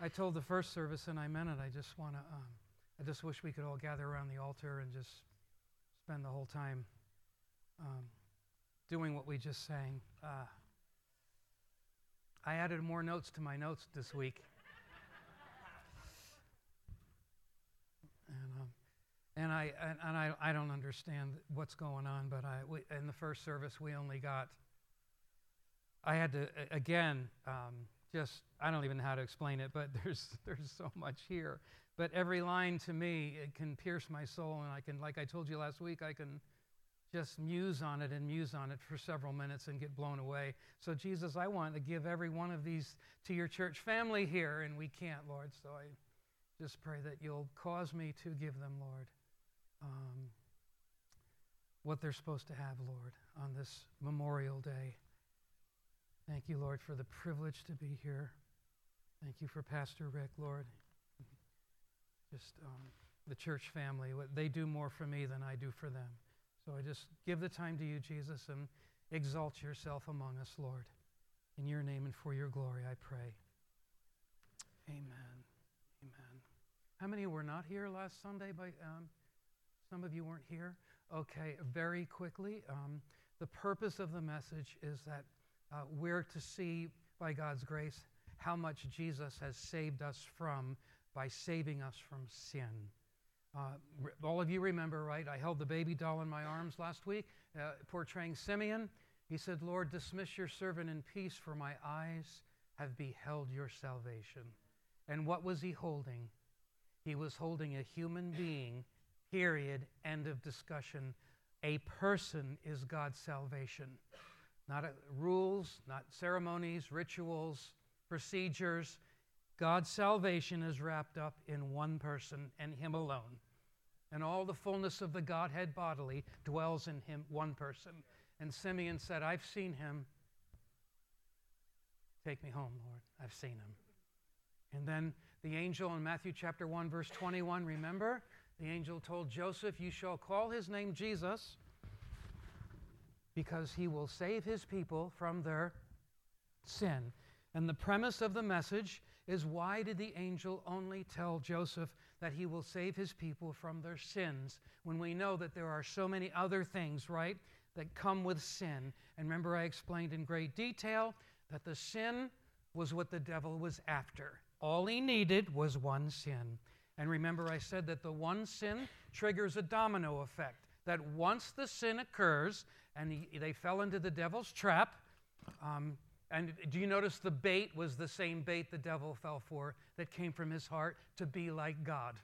I told the first service, and I meant it. I just want to. Um, I just wish we could all gather around the altar and just spend the whole time um, doing what we just sang. Uh, I added more notes to my notes this week. and, um, and I and, and, I, I don't understand what's going on, but I we, in the first service we only got. I had to again um, just I don't even know how to explain it, but there's there's so much here. But every line to me it can pierce my soul, and I can like I told you last week I can just muse on it and muse on it for several minutes and get blown away. So, Jesus, I want to give every one of these to your church family here, and we can't, Lord. So I just pray that you'll cause me to give them, Lord, um, what they're supposed to have, Lord, on this Memorial Day. Thank you, Lord, for the privilege to be here. Thank you for Pastor Rick, Lord. Just um, the church family. They do more for me than I do for them. So I just give the time to you, Jesus, and exalt yourself among us, Lord. In your name and for your glory, I pray. Amen. Amen. How many were not here last Sunday? By um, some of you weren't here. Okay, very quickly. Um, the purpose of the message is that uh, we're to see, by God's grace, how much Jesus has saved us from by saving us from sin. Uh, all of you remember, right? I held the baby doll in my arms last week, uh, portraying Simeon. He said, Lord, dismiss your servant in peace, for my eyes have beheld your salvation. And what was he holding? He was holding a human being, period, end of discussion. A person is God's salvation. Not a, rules, not ceremonies, rituals, procedures. God's salvation is wrapped up in one person and Him alone. And all the fullness of the Godhead bodily dwells in Him, one person. And Simeon said, I've seen Him. Take me home, Lord. I've seen Him. And then the angel in Matthew chapter 1, verse 21, remember? The angel told Joseph, You shall call his name Jesus because he will save his people from their sin. And the premise of the message is why did the angel only tell Joseph that he will save his people from their sins when we know that there are so many other things, right, that come with sin? And remember, I explained in great detail that the sin was what the devil was after. All he needed was one sin. And remember, I said that the one sin triggers a domino effect. That once the sin occurs and he, they fell into the devil's trap, um, and do you notice the bait was the same bait the devil fell for that came from his heart to be like God?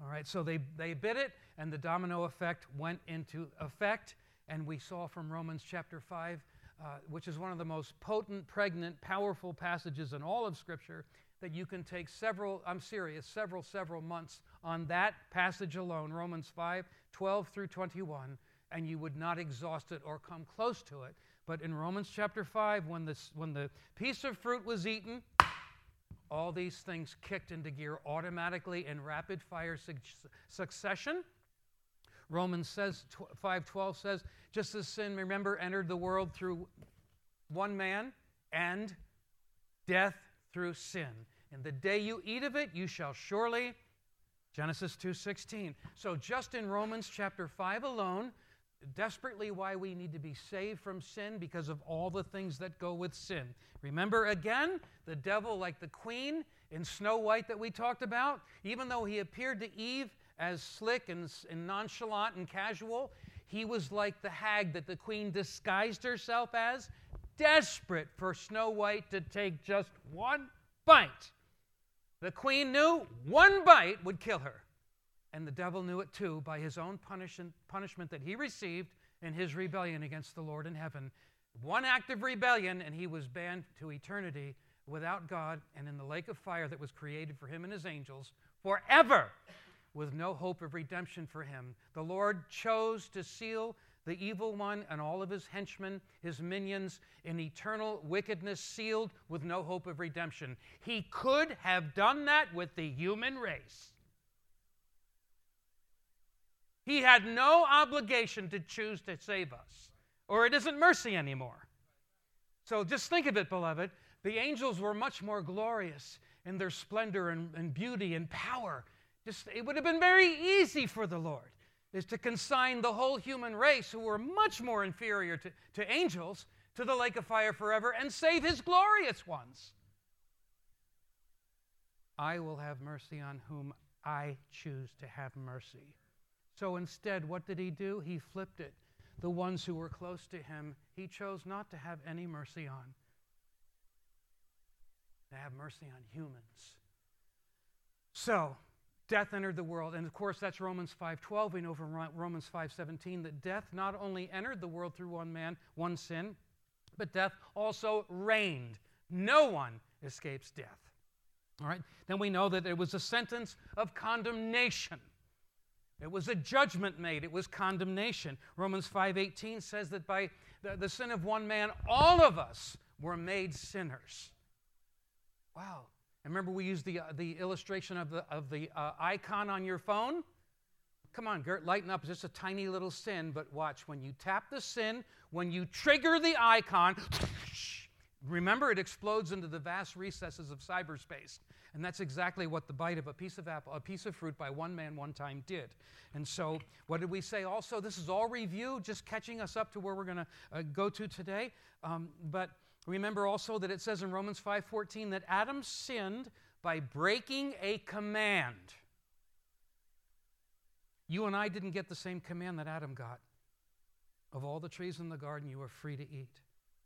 All right, so they, they bit it, and the domino effect went into effect. And we saw from Romans chapter 5, uh, which is one of the most potent, pregnant, powerful passages in all of Scripture, that you can take several, I'm serious, several, several months on that passage alone, Romans 5, 12 through 21, and you would not exhaust it or come close to it but in Romans chapter 5, when, this, when the piece of fruit was eaten, all these things kicked into gear automatically in rapid fire su- succession. Romans says 5:12 says, just as sin, remember, entered the world through one man, and death through sin. And the day you eat of it, you shall surely Genesis 2:16. So just in Romans chapter 5 alone, desperately why we need to be saved from sin because of all the things that go with sin. Remember again, the devil, like the queen in Snow White that we talked about, even though he appeared to Eve as slick and, and nonchalant and casual, he was like the hag that the queen disguised herself as, desperate for Snow White to take just one bite. The queen knew one bite would kill her. And the devil knew it too by his own punishment that he received in his rebellion against the Lord in heaven. One act of rebellion, and he was banned to eternity without God and in the lake of fire that was created for him and his angels forever with no hope of redemption for him. The Lord chose to seal the evil one and all of his henchmen, his minions, in eternal wickedness, sealed with no hope of redemption. He could have done that with the human race. He had no obligation to choose to save us, or it isn't mercy anymore. So just think of it, beloved. The angels were much more glorious in their splendor and, and beauty and power. Just, it would have been very easy for the Lord is to consign the whole human race, who were much more inferior to, to angels, to the lake of fire forever and save his glorious ones. I will have mercy on whom I choose to have mercy. So instead, what did he do? He flipped it. The ones who were close to him, he chose not to have any mercy on, to have mercy on humans. So, death entered the world. And of course that's romans 5.12 we know from romans 5.17 that death not only entered the world through one man one sin but death also reigned. No one escapes death. All right? Then we know that it was a sentence of condemnation it was a judgment made it was condemnation romans 5.18 says that by the, the sin of one man all of us were made sinners wow and remember, we used the, uh, the illustration of the, of the uh, icon on your phone? Come on, Gert, lighten up. It's just a tiny little sin, but watch. When you tap the sin, when you trigger the icon, remember it explodes into the vast recesses of cyberspace. And that's exactly what the bite of a piece of apple, a piece of fruit by one man one time did. And so, what did we say also? This is all review, just catching us up to where we're going to uh, go to today. Um, but Remember also that it says in Romans 5:14 that Adam sinned by breaking a command. You and I didn't get the same command that Adam got. Of all the trees in the garden you are free to eat,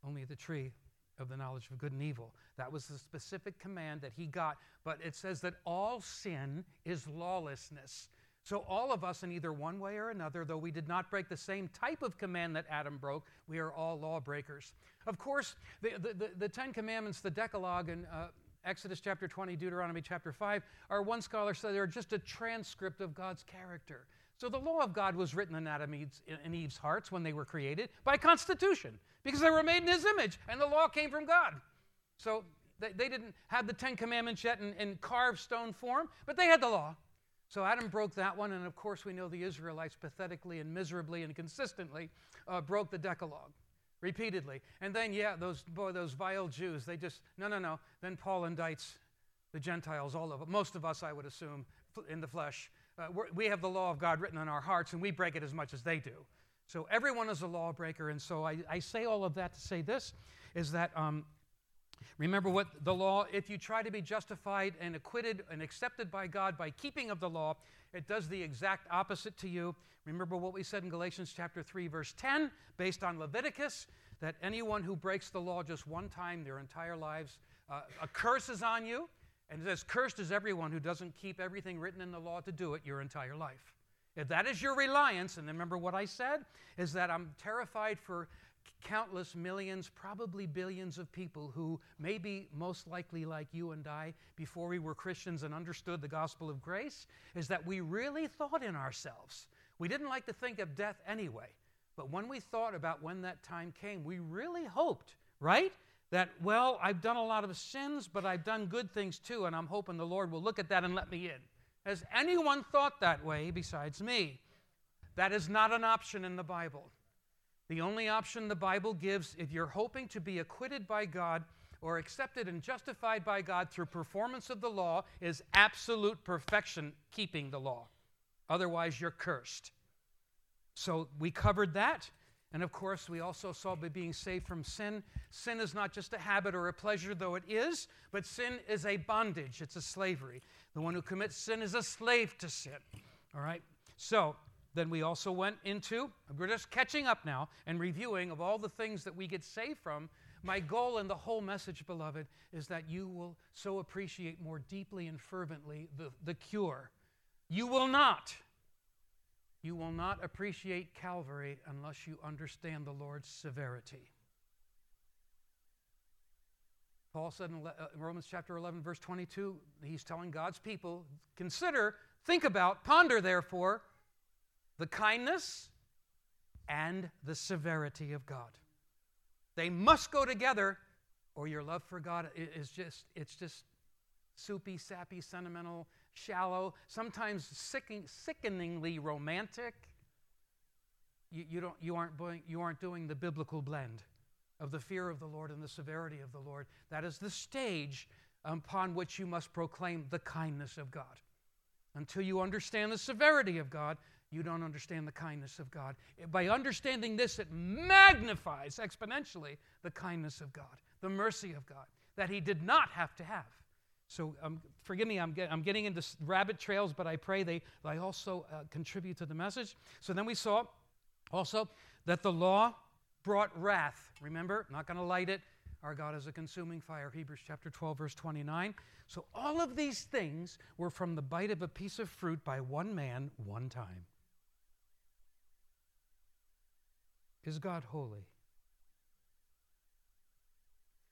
only the tree of the knowledge of good and evil. That was the specific command that he got, but it says that all sin is lawlessness. So, all of us, in either one way or another, though we did not break the same type of command that Adam broke, we are all lawbreakers. Of course, the, the, the, the Ten Commandments, the Decalogue, and uh, Exodus chapter 20, Deuteronomy chapter 5, our one scholar said they're just a transcript of God's character. So, the law of God was written in Adam and Eve's hearts when they were created by constitution because they were made in His image, and the law came from God. So, they, they didn't have the Ten Commandments yet in, in carved stone form, but they had the law. So Adam broke that one, and of course, we know the Israelites pathetically and miserably and consistently uh, broke the Decalogue repeatedly. And then, yeah, those, boy, those vile Jews, they just, no, no, no. Then Paul indicts the Gentiles, all of it. Most of us, I would assume, in the flesh. Uh, we have the law of God written on our hearts, and we break it as much as they do. So everyone is a lawbreaker. And so I, I say all of that to say this is that um, Remember what the law, if you try to be justified and acquitted and accepted by God by keeping of the law, it does the exact opposite to you. Remember what we said in Galatians chapter 3 verse 10 based on Leviticus that anyone who breaks the law just one time their entire lives uh, a curse is on you and it says cursed is everyone who doesn't keep everything written in the law to do it your entire life. If that is your reliance, and remember what I said, is that I'm terrified for countless millions, probably billions of people who may be most likely like you and I before we were Christians and understood the gospel of grace, is that we really thought in ourselves. We didn't like to think of death anyway, but when we thought about when that time came, we really hoped, right? That, well, I've done a lot of sins, but I've done good things too, and I'm hoping the Lord will look at that and let me in. Has anyone thought that way besides me? That is not an option in the Bible. The only option the Bible gives if you're hoping to be acquitted by God or accepted and justified by God through performance of the law is absolute perfection, keeping the law. Otherwise, you're cursed. So we covered that. And of course, we also saw by being saved from sin. Sin is not just a habit or a pleasure, though it is, but sin is a bondage, it's a slavery. The one who commits sin is a slave to sin. All right? So, then we also went into, we're just catching up now and reviewing of all the things that we get saved from. My goal in the whole message, beloved, is that you will so appreciate more deeply and fervently the, the cure. You will not. You will not appreciate Calvary unless you understand the Lord's severity. Paul said in uh, Romans chapter 11, verse 22, he's telling God's people, consider, think about, ponder, therefore, the kindness and the severity of God. They must go together, or your love for God is just, it's just soupy, sappy, sentimental, shallow, sometimes sickening, sickeningly romantic. You, you, don't, you, aren't, you aren't doing the biblical blend of the fear of the Lord and the severity of the Lord. That is the stage upon which you must proclaim the kindness of God. Until you understand the severity of God, you don't understand the kindness of God. By understanding this, it magnifies exponentially the kindness of God, the mercy of God, that He did not have to have. So um, forgive me, I'm, get, I'm, getting into rabbit trails, but I pray they, they also uh, contribute to the message. So then we saw also that the law brought wrath. Remember, not going to light it. Our God is a consuming fire, Hebrews chapter 12, verse 29. So all of these things were from the bite of a piece of fruit by one man, one time. Is God holy?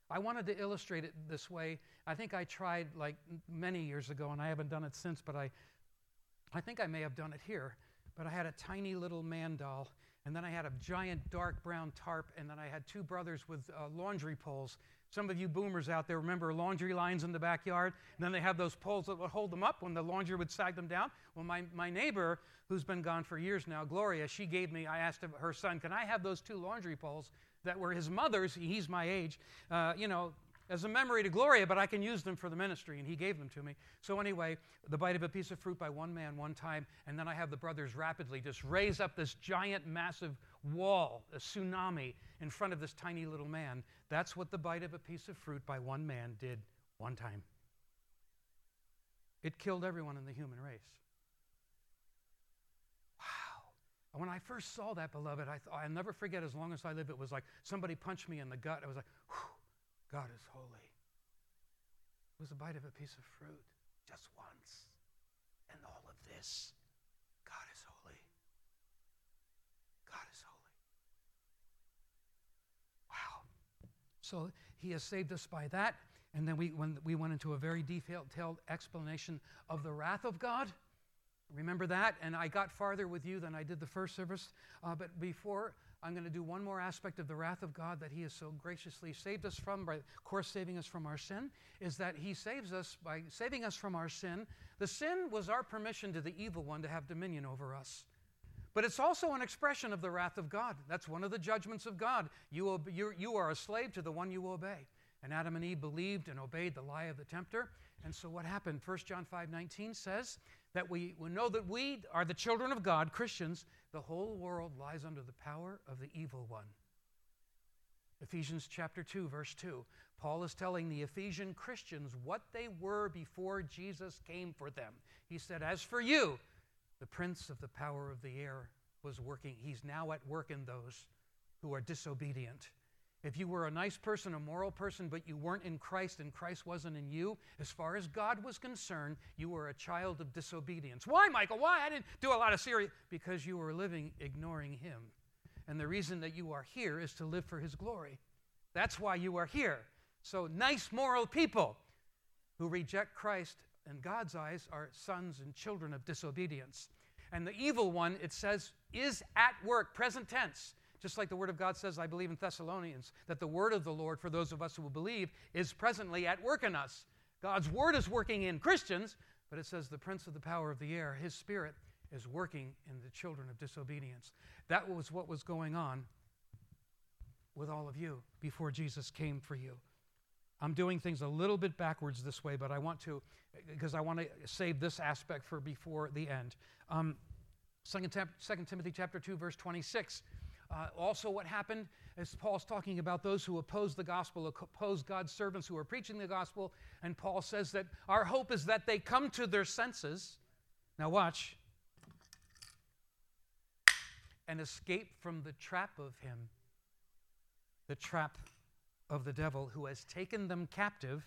I wanted to illustrate it this way. I think I tried like many years ago, and I haven't done it since, but I, I think I may have done it here. But I had a tiny little man doll, and then I had a giant dark brown tarp, and then I had two brothers with uh, laundry poles. Some of you boomers out there remember laundry lines in the backyard, and then they have those poles that would hold them up when the laundry would sag them down. Well, my, my neighbor, who's been gone for years now, Gloria, she gave me, I asked her son, Can I have those two laundry poles that were his mother's? He's my age. Uh, you know, as a memory to Gloria, but I can use them for the ministry, and he gave them to me. So, anyway, the bite of a piece of fruit by one man one time, and then I have the brothers rapidly just raise up this giant, massive wall, a tsunami, in front of this tiny little man. That's what the bite of a piece of fruit by one man did one time. It killed everyone in the human race. Wow. When I first saw that, beloved, I thought, I'll never forget as long as I live, it was like somebody punched me in the gut. I was like, whew. God is holy. It was a bite of a piece of fruit just once. And all of this, God is holy. God is holy. Wow. So he has saved us by that. And then we, when we went into a very detailed explanation of the wrath of God. Remember that? And I got farther with you than I did the first service. Uh, but before I'm going to do one more aspect of the wrath of God that He has so graciously saved us from, by, of course, saving us from our sin, is that He saves us by saving us from our sin. The sin was our permission to the evil one to have dominion over us. But it's also an expression of the wrath of God. That's one of the judgments of God. You, ob- you are a slave to the one you obey. And Adam and Eve believed and obeyed the lie of the tempter. And so what happened? 1 John 5 19 says that we, we know that we are the children of God, Christians, the whole world lies under the power of the evil one. Ephesians chapter 2, verse 2. Paul is telling the Ephesian Christians what they were before Jesus came for them. He said, As for you, the prince of the power of the air was working. He's now at work in those who are disobedient. If you were a nice person, a moral person, but you weren't in Christ and Christ wasn't in you, as far as God was concerned, you were a child of disobedience. Why, Michael? Why? I didn't do a lot of serious. Because you were living ignoring Him. And the reason that you are here is to live for His glory. That's why you are here. So, nice moral people who reject Christ in God's eyes are sons and children of disobedience. And the evil one, it says, is at work, present tense. Just like the Word of God says, I believe in Thessalonians, that the Word of the Lord, for those of us who will believe, is presently at work in us. God's Word is working in Christians, but it says the prince of the power of the air, his spirit, is working in the children of disobedience. That was what was going on with all of you before Jesus came for you. I'm doing things a little bit backwards this way, but I want to, because I want to save this aspect for before the end. Um, 2 Timothy chapter 2, verse 26 uh, also, what happened is Paul's talking about those who oppose the gospel, oppose God's servants who are preaching the gospel, and Paul says that our hope is that they come to their senses. Now, watch. And escape from the trap of him, the trap of the devil who has taken them captive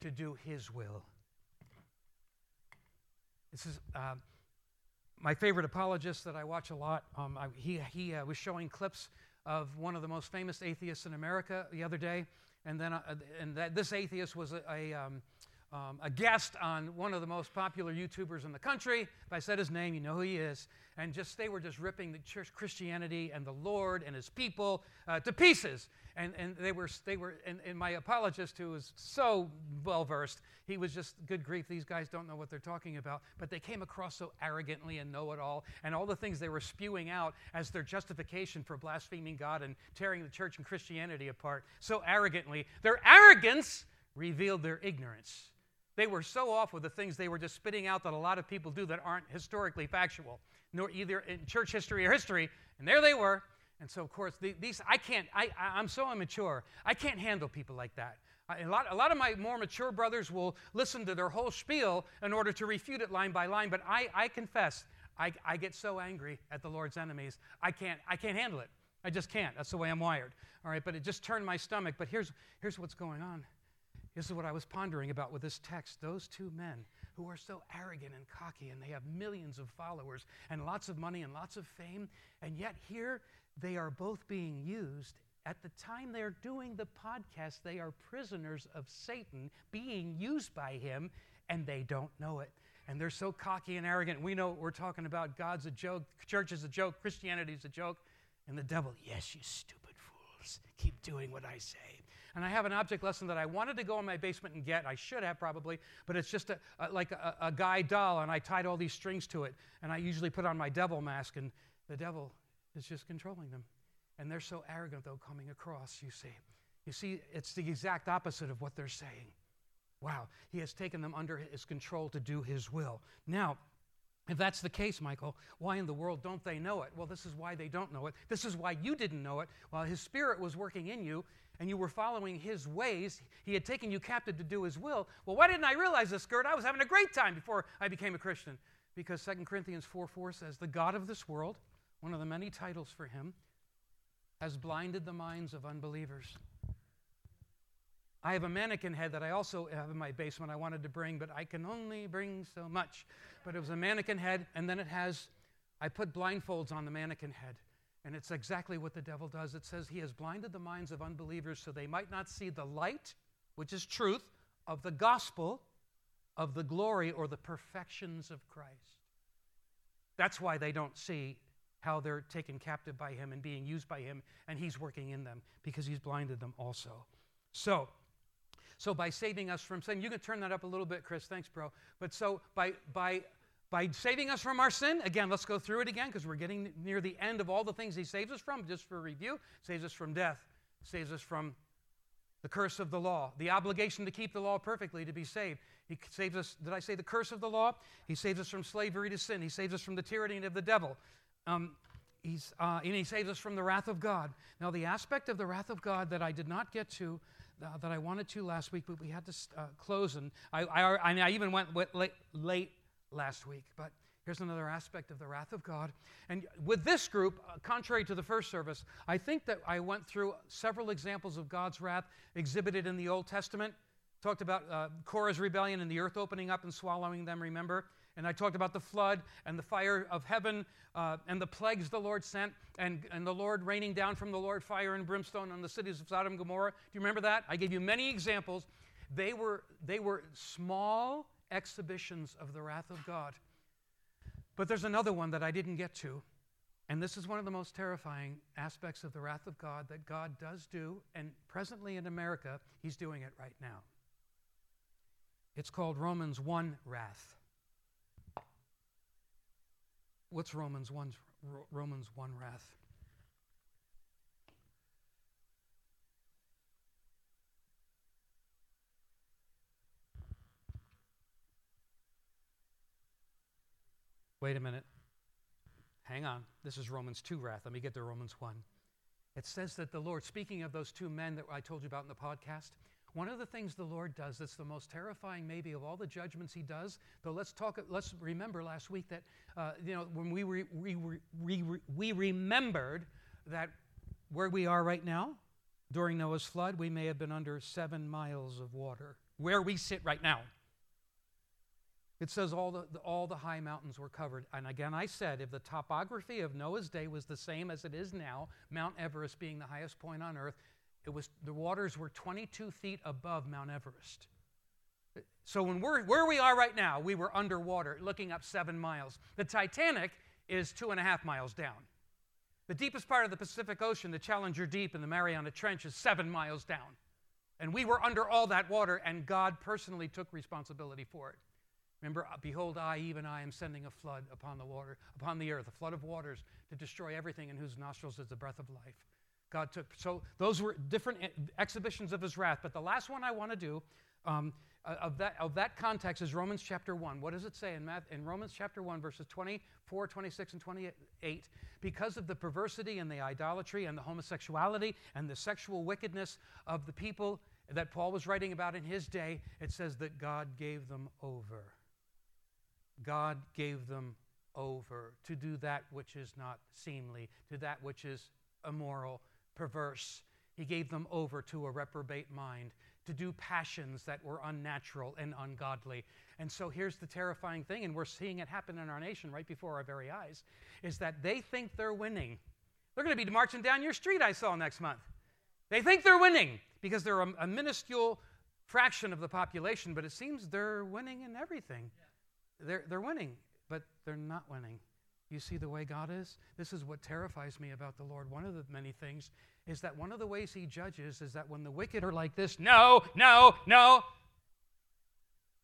to do his will. This is. Uh, my favorite apologist that I watch a lot, um, I, he, he uh, was showing clips of one of the most famous atheists in America the other day, and then uh, and that this atheist was a, a, um, um, a guest on one of the most popular YouTubers in the country. If I said his name, you know who he is. And just they were just ripping the church Christianity and the Lord and his people uh, to pieces. And, and they were, they were and, and my apologist, who was so well versed, he was just, good grief, these guys don't know what they're talking about. But they came across so arrogantly and know it all. And all the things they were spewing out as their justification for blaspheming God and tearing the church and Christianity apart so arrogantly. Their arrogance revealed their ignorance. They were so off with the things they were just spitting out that a lot of people do that aren't historically factual, nor either in church history or history. And there they were. And so, of course, these, I can't, I, I'm so immature. I can't handle people like that. A lot, a lot of my more mature brothers will listen to their whole spiel in order to refute it line by line, but I, I confess, I, I get so angry at the Lord's enemies, I can't, I can't handle it. I just can't. That's the way I'm wired. All right, but it just turned my stomach. But here's, here's what's going on. This is what I was pondering about with this text. Those two men who are so arrogant and cocky, and they have millions of followers and lots of money and lots of fame, and yet here they are both being used. At the time they're doing the podcast, they are prisoners of Satan, being used by him, and they don't know it. And they're so cocky and arrogant. We know we're talking about God's a joke, church is a joke, Christianity is a joke, and the devil, yes, you stupid fools, keep doing what I say. And I have an object lesson that I wanted to go in my basement and get. I should have probably, but it's just a, a like a, a guy doll, and I tied all these strings to it. And I usually put on my devil mask, and the devil is just controlling them. And they're so arrogant, though, coming across, you see. You see, it's the exact opposite of what they're saying. Wow, he has taken them under his control to do his will. Now, if that's the case, Michael, why in the world don't they know it? Well, this is why they don't know it. This is why you didn't know it. While his spirit was working in you, and you were following his ways, he had taken you captive to do his will. Well, why didn't I realize this, Gert? I was having a great time before I became a Christian. Because 2 Corinthians 4 4 says, The God of this world, one of the many titles for him, has blinded the minds of unbelievers. I have a mannequin head that I also have in my basement I wanted to bring, but I can only bring so much. But it was a mannequin head, and then it has, I put blindfolds on the mannequin head. And it's exactly what the devil does. It says he has blinded the minds of unbelievers so they might not see the light, which is truth, of the gospel, of the glory or the perfections of Christ. That's why they don't see how they're taken captive by him and being used by him, and he's working in them because he's blinded them also. So, so by saving us from sin, you can turn that up a little bit, Chris. Thanks, bro. But so by by by saving us from our sin, again, let's go through it again because we're getting near the end of all the things He saves us from, just for review. Saves us from death, saves us from the curse of the law, the obligation to keep the law perfectly to be saved. He saves us, did I say the curse of the law? He saves us from slavery to sin. He saves us from the tyranny of the devil. Um, he's, uh, and he saves us from the wrath of God. Now, the aspect of the wrath of God that I did not get to, uh, that I wanted to last week, but we had to uh, close, and I, I, I, even went late, late last week. But here's another aspect of the wrath of God. And with this group, uh, contrary to the first service, I think that I went through several examples of God's wrath exhibited in the Old Testament. Talked about uh, Korah's rebellion and the earth opening up and swallowing them, remember? And I talked about the flood and the fire of heaven uh, and the plagues the Lord sent and, and the Lord raining down from the Lord fire and brimstone on the cities of Sodom and Gomorrah. Do you remember that? I gave you many examples. They were, they were small exhibitions of the wrath of God. But there's another one that I didn't get to. And this is one of the most terrifying aspects of the wrath of God that God does do. And presently in America, He's doing it right now. It's called Romans 1 wrath. What's Romans 1, Romans 1 wrath? Wait a minute. Hang on. This is Romans 2 wrath. Let me get to Romans 1. It says that the Lord, speaking of those two men that I told you about in the podcast, one of the things the Lord does that's the most terrifying, maybe, of all the judgments He does. Though let's talk. Let's remember last week that uh, you know when we re, we, we, we remembered that where we are right now during Noah's flood, we may have been under seven miles of water. Where we sit right now, it says all the, all the high mountains were covered. And again, I said if the topography of Noah's day was the same as it is now, Mount Everest being the highest point on earth, it was, the waters were 22 feet above Mount Everest. So when we're where we are right now, we were underwater, looking up seven miles. The Titanic is two and a half miles down. The deepest part of the Pacific Ocean, the Challenger Deep and the Mariana Trench, is seven miles down. And we were under all that water, and God personally took responsibility for it. Remember, uh, behold, I, even I, am sending a flood upon the water, upon the earth, a flood of waters to destroy everything in whose nostrils is the breath of life. God took, so those were different exhibitions of his wrath. But the last one I want to do um, uh, of, that, of that context is Romans chapter 1. What does it say in, Math, in Romans chapter 1, verses 24, 26, and 28? Because of the perversity and the idolatry and the homosexuality and the sexual wickedness of the people that Paul was writing about in his day, it says that God gave them over. God gave them over to do that which is not seemly, to that which is immoral, perverse. He gave them over to a reprobate mind, to do passions that were unnatural and ungodly. And so here's the terrifying thing, and we're seeing it happen in our nation right before our very eyes, is that they think they're winning. They're going to be marching down your street, I saw next month. They think they're winning because they're a, a minuscule fraction of the population, but it seems they're winning in everything. They're, they're winning, but they're not winning. You see the way God is? This is what terrifies me about the Lord. One of the many things is that one of the ways He judges is that when the wicked are like this, no, no, no,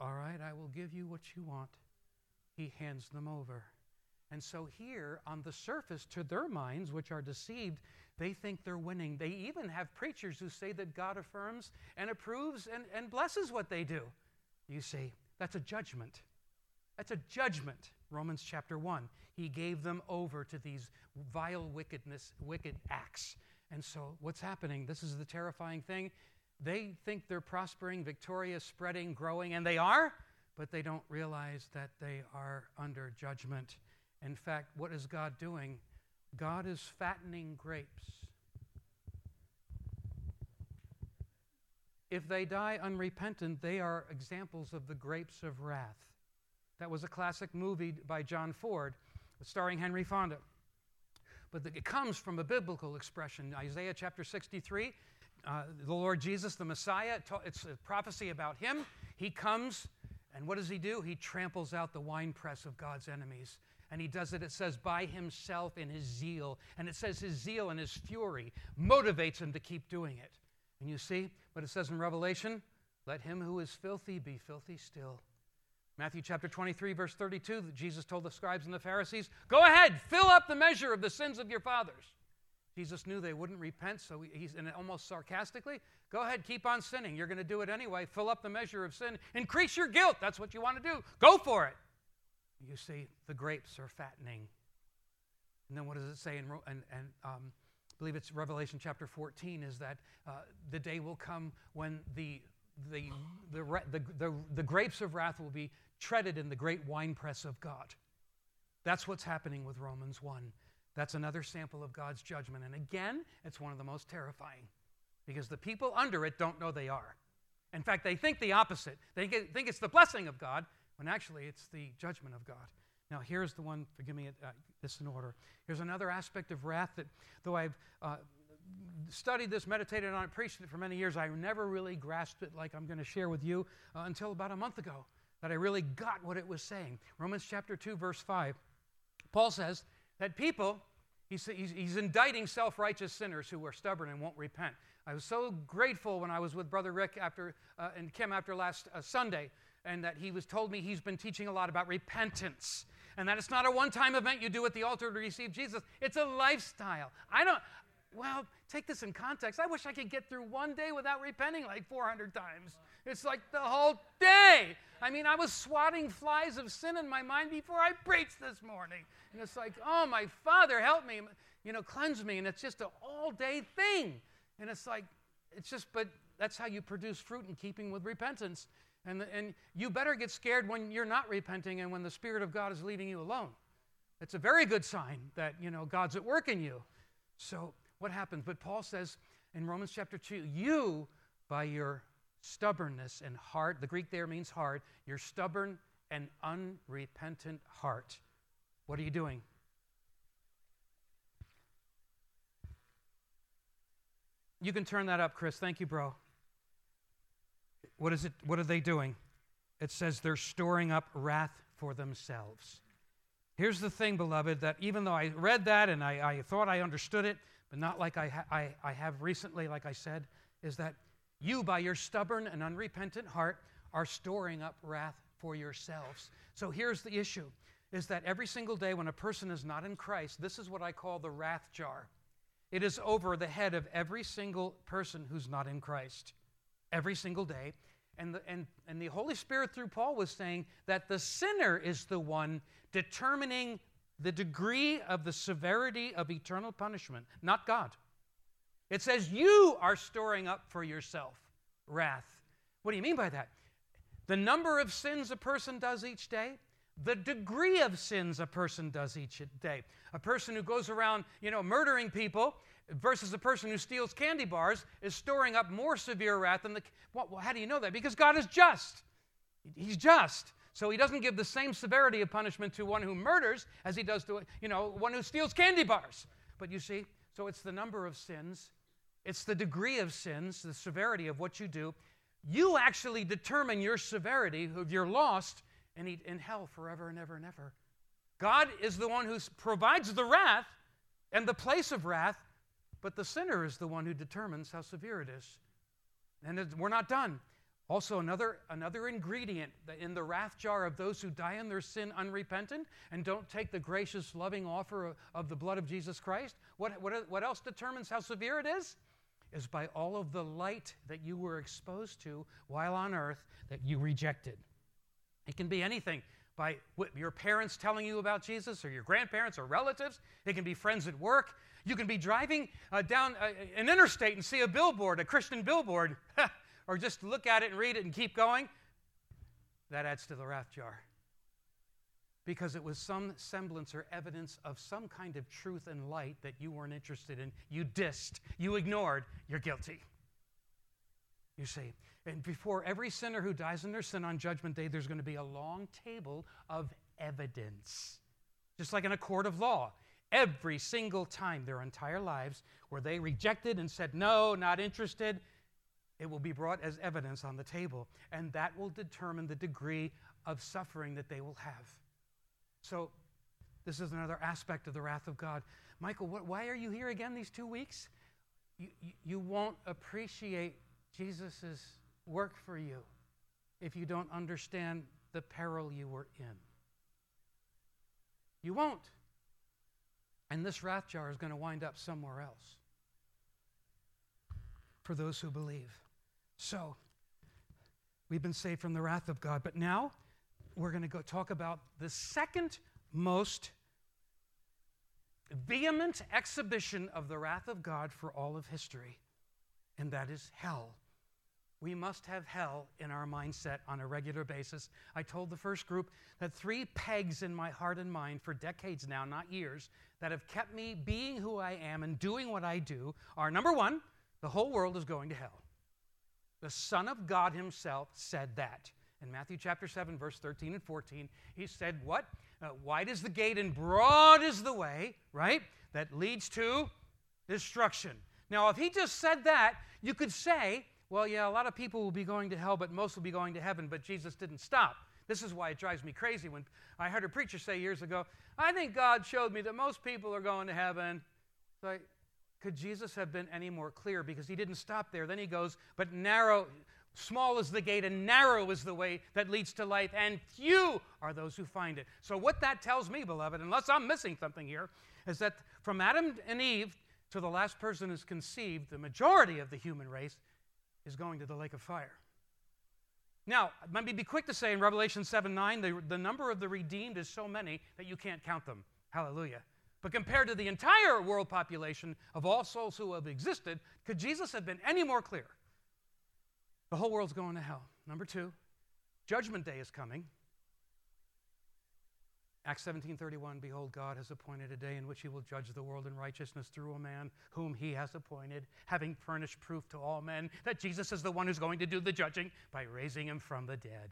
all right, I will give you what you want, He hands them over. And so, here on the surface, to their minds, which are deceived, they think they're winning. They even have preachers who say that God affirms and approves and, and blesses what they do. You see, that's a judgment. That's a judgment. Romans chapter 1. He gave them over to these vile wickedness, wicked acts. And so what's happening? This is the terrifying thing. They think they're prospering, victorious, spreading, growing, and they are, but they don't realize that they are under judgment. In fact, what is God doing? God is fattening grapes. If they die unrepentant, they are examples of the grapes of wrath. That was a classic movie by John Ford, starring Henry Fonda. But it comes from a biblical expression. Isaiah chapter 63, uh, the Lord Jesus, the Messiah, it's a prophecy about him. He comes, and what does he do? He tramples out the winepress of God's enemies. And he does it, it says, by himself in his zeal. And it says his zeal and his fury motivates him to keep doing it. And you see what it says in Revelation? Let him who is filthy be filthy still. Matthew chapter 23, verse 32, Jesus told the scribes and the Pharisees, Go ahead, fill up the measure of the sins of your fathers. Jesus knew they wouldn't repent, so he's and almost sarcastically, Go ahead, keep on sinning. You're going to do it anyway. Fill up the measure of sin. Increase your guilt. That's what you want to do. Go for it. You see, the grapes are fattening. And then what does it say in, and, and um, I believe it's Revelation chapter 14 is that uh, the day will come when the, the, the, the, the, grapes of wrath will be treaded in the great winepress of God. That's what's happening with Romans 1. That's another sample of God's judgment. And again, it's one of the most terrifying because the people under it don't know they are. In fact, they think the opposite. They think it's the blessing of God when actually it's the judgment of God. Now, here's the one, forgive me, uh, this in order. Here's another aspect of wrath that, though I've uh, studied this, meditated on it, preached it for many years, I never really grasped it like I'm going to share with you uh, until about a month ago that I really got what it was saying. Romans chapter 2, verse 5. Paul says that people, he's, he's, he's indicting self righteous sinners who are stubborn and won't repent. I was so grateful when I was with Brother Rick after, uh, and Kim after last uh, Sunday, and that he was told me he's been teaching a lot about repentance. And that it's not a one time event you do at the altar to receive Jesus, it's a lifestyle. I don't, well, take this in context. I wish I could get through one day without repenting like 400 times. It's like the whole day. I mean, I was swatting flies of sin in my mind before I preached this morning. And it's like, oh, my Father, help me, you know, cleanse me. And it's just an all day thing. And it's like, it's just, but that's how you produce fruit in keeping with repentance. And, and you better get scared when you're not repenting and when the Spirit of God is leaving you alone. It's a very good sign that, you know, God's at work in you. So what happens? But Paul says in Romans chapter 2, you, by your stubbornness and heart, the Greek there means heart, your stubborn and unrepentant heart. What are you doing? You can turn that up, Chris. Thank you, bro. What is it? What are they doing? it says they're storing up wrath for themselves. Here's the thing, beloved, that even though I read that and I, I thought I understood it, but not like I, ha- I, I have recently, like I said, is that you, by your stubborn and unrepentant heart, are storing up wrath for yourselves. So here's the issue is that every single day when a person is not in Christ, this is what I call the wrath jar. It is over the head of every single person who's not in Christ. Every single day. And the, and, and the Holy Spirit, through Paul, was saying that the sinner is the one determining the degree of the severity of eternal punishment, not God. It says you are storing up for yourself wrath. What do you mean by that? The number of sins a person does each day, the degree of sins a person does each day. A person who goes around, you know, murdering people versus a person who steals candy bars is storing up more severe wrath than the. Well, how do you know that? Because God is just. He's just. So he doesn't give the same severity of punishment to one who murders as he does to, you know, one who steals candy bars. But you see, so it's the number of sins, it's the degree of sins, the severity of what you do. You actually determine your severity if you're lost and in hell forever and ever and ever. God is the one who provides the wrath and the place of wrath, but the sinner is the one who determines how severe it is. And we're not done. Also, another, another ingredient in the wrath jar of those who die in their sin unrepentant and don't take the gracious, loving offer of, the blood of Jesus Christ. What, what, what else determines how severe it is? Is by all of the light that you were exposed to while on earth that you rejected. It can be anything by your parents telling you about Jesus, or your grandparents, or relatives. It can be friends at work. You can be driving uh, down uh, an interstate and see a billboard, a Christian billboard. or just look at it and read it and keep going, that adds to the wrath jar. Because it was some semblance or evidence of some kind of truth and light that you weren't interested in. You dissed, you ignored, you're guilty. You see, and before every sinner who dies in their sin on Judgment Day, there's going to be a long table of evidence. Just like in a court of law. Every single time their entire lives where they rejected and said, no, not interested, it will be brought as evidence on the table, and that will determine the degree of suffering that they will have. So, this is another aspect of the wrath of God. Michael, what, why are you here again these two weeks? You, you, you won't appreciate Jesus' work for you if you don't understand the peril you were in. You won't. And this wrath jar is going to wind up somewhere else for those who believe. So, we've been saved from the wrath of God. But now, we're going to go talk about the second most vehement exhibition of the wrath of God for all of history, and that is hell. We must have hell in our mindset on a regular basis. I told the first group that three pegs in my heart and mind for decades now, not years, that have kept me being who I am and doing what I do are number one, the whole world is going to hell. The Son of God Himself said that. In Matthew chapter 7, verse 13 and 14, He said, What? Uh, wide is the gate and broad is the way, right? That leads to destruction. Now, if He just said that, you could say, Well, yeah, a lot of people will be going to hell, but most will be going to heaven, but Jesus didn't stop. This is why it drives me crazy when I heard a preacher say years ago, I think God showed me that most people are going to heaven. It's like, could Jesus have been any more clear? Because he didn't stop there. Then he goes, But narrow, small is the gate, and narrow is the way that leads to life, and few are those who find it. So, what that tells me, beloved, unless I'm missing something here, is that from Adam and Eve to the last person is conceived, the majority of the human race is going to the lake of fire. Now, let me be quick to say in Revelation 7 9, the, the number of the redeemed is so many that you can't count them. Hallelujah. But compared to the entire world population of all souls who have existed, could Jesus have been any more clear? The whole world's going to hell. Number two, judgment day is coming. Acts 17:31 Behold God has appointed a day in which he will judge the world in righteousness through a man whom he has appointed having furnished proof to all men that Jesus is the one who's going to do the judging by raising him from the dead.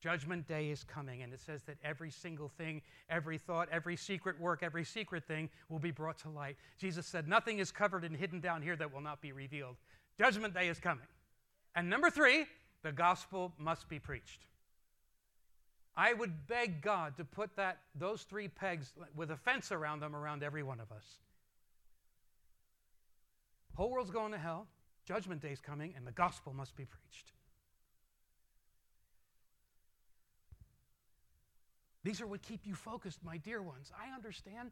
Judgment day is coming, and it says that every single thing, every thought, every secret work, every secret thing will be brought to light. Jesus said, Nothing is covered and hidden down here that will not be revealed. Judgment day is coming. And number three, the gospel must be preached. I would beg God to put that, those three pegs with a fence around them around every one of us. Whole world's going to hell, judgment day's coming, and the gospel must be preached. These are what keep you focused, my dear ones. I understand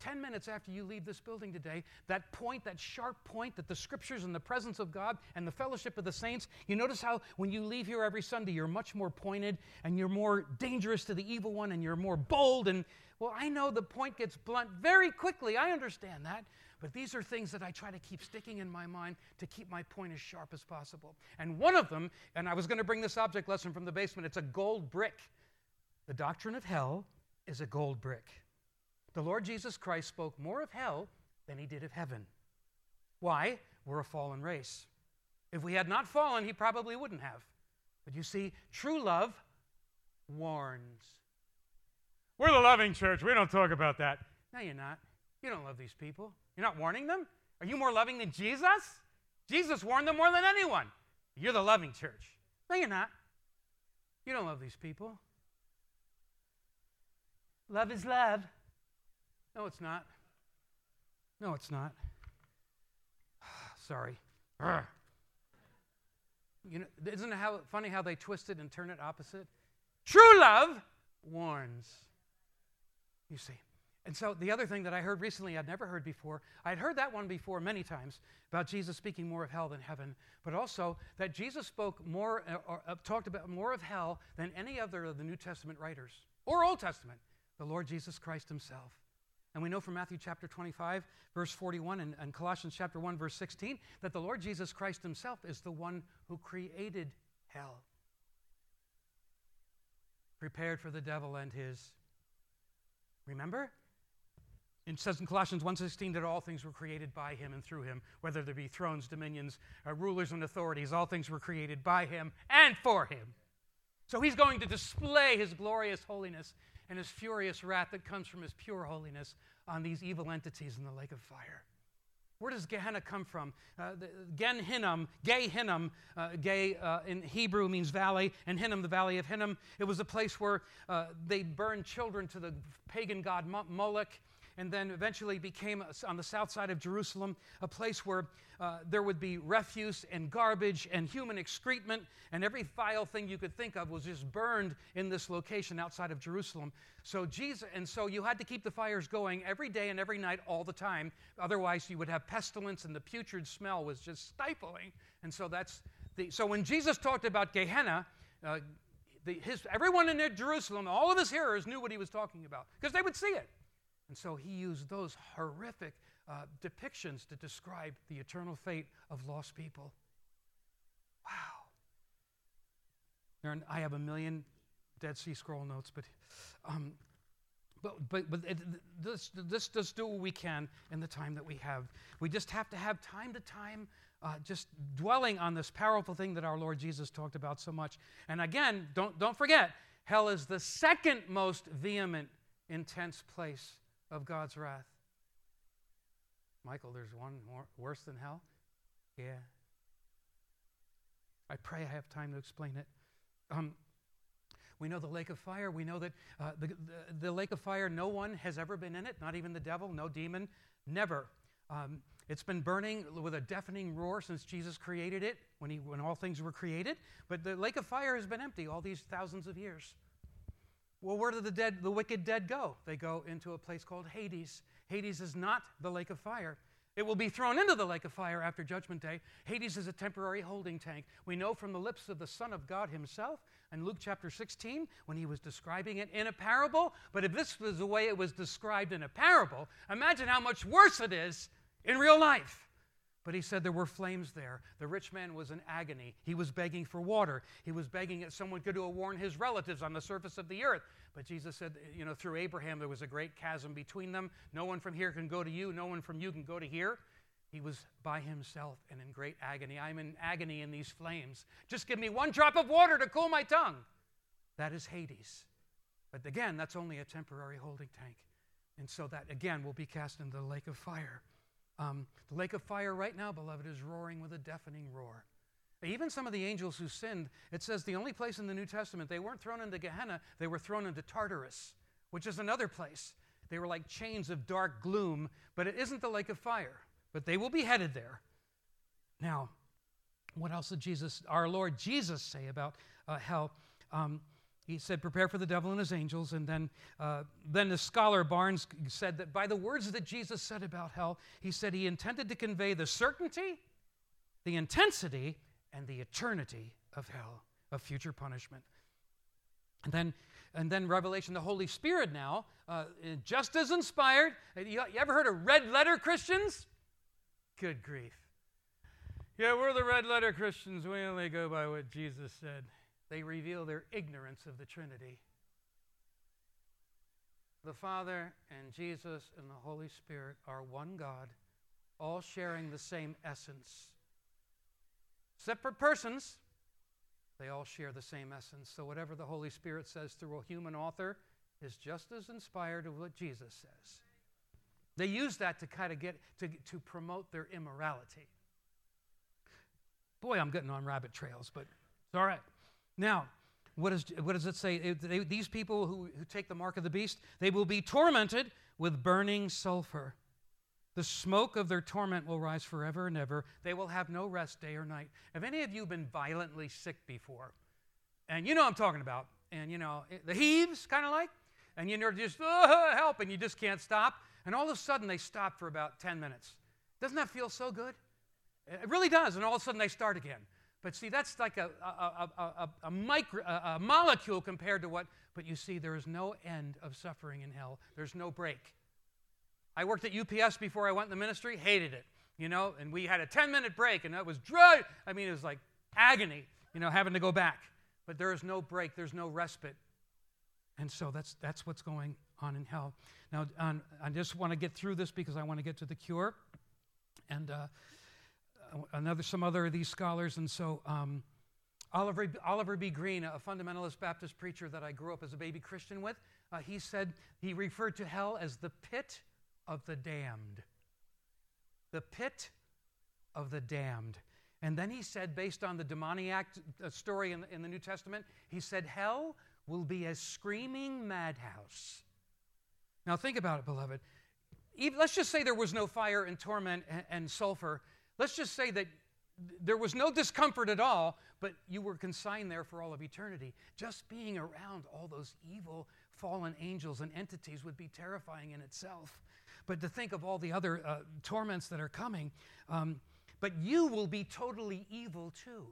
10 minutes after you leave this building today, that point, that sharp point that the scriptures and the presence of God and the fellowship of the saints, you notice how when you leave here every Sunday, you're much more pointed and you're more dangerous to the evil one and you're more bold. And well, I know the point gets blunt very quickly. I understand that. But these are things that I try to keep sticking in my mind to keep my point as sharp as possible. And one of them, and I was going to bring this object lesson from the basement, it's a gold brick. The doctrine of hell is a gold brick. The Lord Jesus Christ spoke more of hell than he did of heaven. Why? We're a fallen race. If we had not fallen, he probably wouldn't have. But you see, true love warns. We're the loving church. We don't talk about that. No, you're not. You don't love these people. You're not warning them? Are you more loving than Jesus? Jesus warned them more than anyone. You're the loving church. No, you're not. You don't love these people. Love is love. No, it's not. No, it's not. Sorry. You know, isn't it how, funny how they twist it and turn it opposite? True love warns. You see. And so the other thing that I heard recently, I'd never heard before, I'd heard that one before many times about Jesus speaking more of hell than heaven, but also that Jesus spoke more, uh, or, uh, talked about more of hell than any other of the New Testament writers or Old Testament the Lord Jesus Christ himself. And we know from Matthew chapter 25, verse 41, and, and, Colossians chapter 1, verse 16, that the Lord Jesus Christ himself is the one who created hell, prepared for the devil and his. Remember? It says in Colossians 1.16 that all things were created by him and through him, whether there be thrones, dominions, uh, rulers, and authorities, all things were created by him and for him. So he's going to display his glorious holiness and his furious wrath that comes from his pure holiness on these evil entities in the lake of fire. Where does Gehenna come from? Uh, Gen Hinnom, Gay Hinnom, uh, Gay uh, in Hebrew means valley, and Hinnom, the valley of Hinnom. It was a place where uh, they burned children to the pagan god Moloch and then eventually became on the south side of Jerusalem a place where uh, there would be refuse and garbage and human excrement, and every vile thing you could think of was just burned in this location outside of Jerusalem. So Jesus, and so you had to keep the fires going every day and every night all the time. Otherwise, you would have pestilence, and the putrid smell was just stifling. And so that's the. So when Jesus talked about Gehenna. Uh, the, his, everyone in Jerusalem, all of his hearers knew what he was talking about because they would see it. And so he used those horrific uh, depictions to describe the eternal fate of lost people. Wow. I have a million Dead Sea Scroll notes, but, um, but, but, but it, this, this does do what we can in the time that we have. We just have to have time to time uh, just dwelling on this powerful thing that our Lord Jesus talked about so much. And again, don't, don't forget, hell is the second most vehement, intense place of God's wrath. Michael, there's one more worse than hell? Yeah. I pray I have time to explain it. Um, we know the lake of fire. We know that uh, the, the, the, lake of fire, no one has ever been in it, not even the devil, no demon, never. Um, it's been burning with a deafening roar since Jesus created it, when, he, when all things were created. But the lake of fire has been empty all these thousands of years. Well, where do the dead, the wicked dead go? They go into a place called Hades. Hades is not the lake of fire. It will be thrown into the lake of fire after Judgment Day. Hades is a temporary holding tank. We know from the lips of the Son of God himself in Luke chapter 16 when he was describing it in a parable. But if this was the way it was described in a parable, imagine how much worse it is in real life. But he said there were flames there. The rich man was in agony. He was begging for water. He was begging that someone could warn his relatives on the surface of the earth. But Jesus said, you know, through Abraham there was a great chasm between them. No one from here can go to you. No one from you can go to here. He was by himself and in great agony. I'm in agony in these flames. Just give me one drop of water to cool my tongue. That is Hades. But again, that's only a temporary holding tank. And so that, again, will be cast into the lake of fire. Um, the lake of fire right now, beloved, is roaring with a deafening roar. Even some of the angels who sinned, it says the only place in the New Testament they weren't thrown into Gehenna, they were thrown into Tartarus, which is another place. They were like chains of dark gloom, but it isn't the lake of fire. But they will be headed there. Now, what else did Jesus, our Lord Jesus, say about uh, hell? Um, he said, "Prepare for the devil and his angels." And then, uh, then the scholar Barnes said that by the words that Jesus said about hell, he said he intended to convey the certainty, the intensity, and the eternity of hell, of future punishment. And then, and then Revelation, the Holy Spirit now, uh, just as inspired. You, you ever heard of red letter Christians? Good grief. Yeah, we're the red letter Christians. We only go by what Jesus said. They reveal their ignorance of the Trinity. The Father and Jesus and the Holy Spirit are one God, all sharing the same essence. Separate persons, they all share the same essence. So whatever the Holy Spirit says through a human author is just as inspired as what Jesus says. They use that to kind of get to, to promote their immorality. Boy, I'm getting on rabbit trails, but it's all right. Now, what, is, what does it say? It, they, these people who, who take the mark of the beast, they will be tormented with burning sulfur. The smoke of their torment will rise forever and ever. They will have no rest day or night. Have any of you been violently sick before? And you know I'm talking about. And you know, the heaves, kind of like. And you're just, oh, help, and you just can't stop. And all of a sudden they stop for about 10 minutes. Doesn't that feel so good? It really does. And all of a sudden they start again. But see, that's like a, a, a, a, micro, a molecule compared to what, but you see, there is no end of suffering in hell. There's no break. I worked at UPS before I went in the ministry, hated it, you know, and we had a 10 minute break, and that was dry. I mean, it was like agony, you know, having to go back. But there is no break, there's no respite. And so that's, that's what's going on in hell. Now, I just want to get through this because I want to get to the cure and uh, another, some other of these scholars. And so, um, Oliver, Oliver B. Greene, a fundamentalist Baptist preacher that I grew up as a baby Christian with, uh, he said he referred to hell as the pit of the damned. The pit of the damned. And then he said, based on the demoniac uh, story in, in the New Testament, he said, Hell will be a screaming madhouse. Now, think about it, beloved. Even, let's just say there was no fire and torment and, and sulfur. Let's just say that there was no discomfort at all, but you were consigned there for all of eternity. Just being around all those evil, fallen angels and entities would be terrifying in itself but to think of all the other uh, torments that are coming. Um, but you will be totally evil too.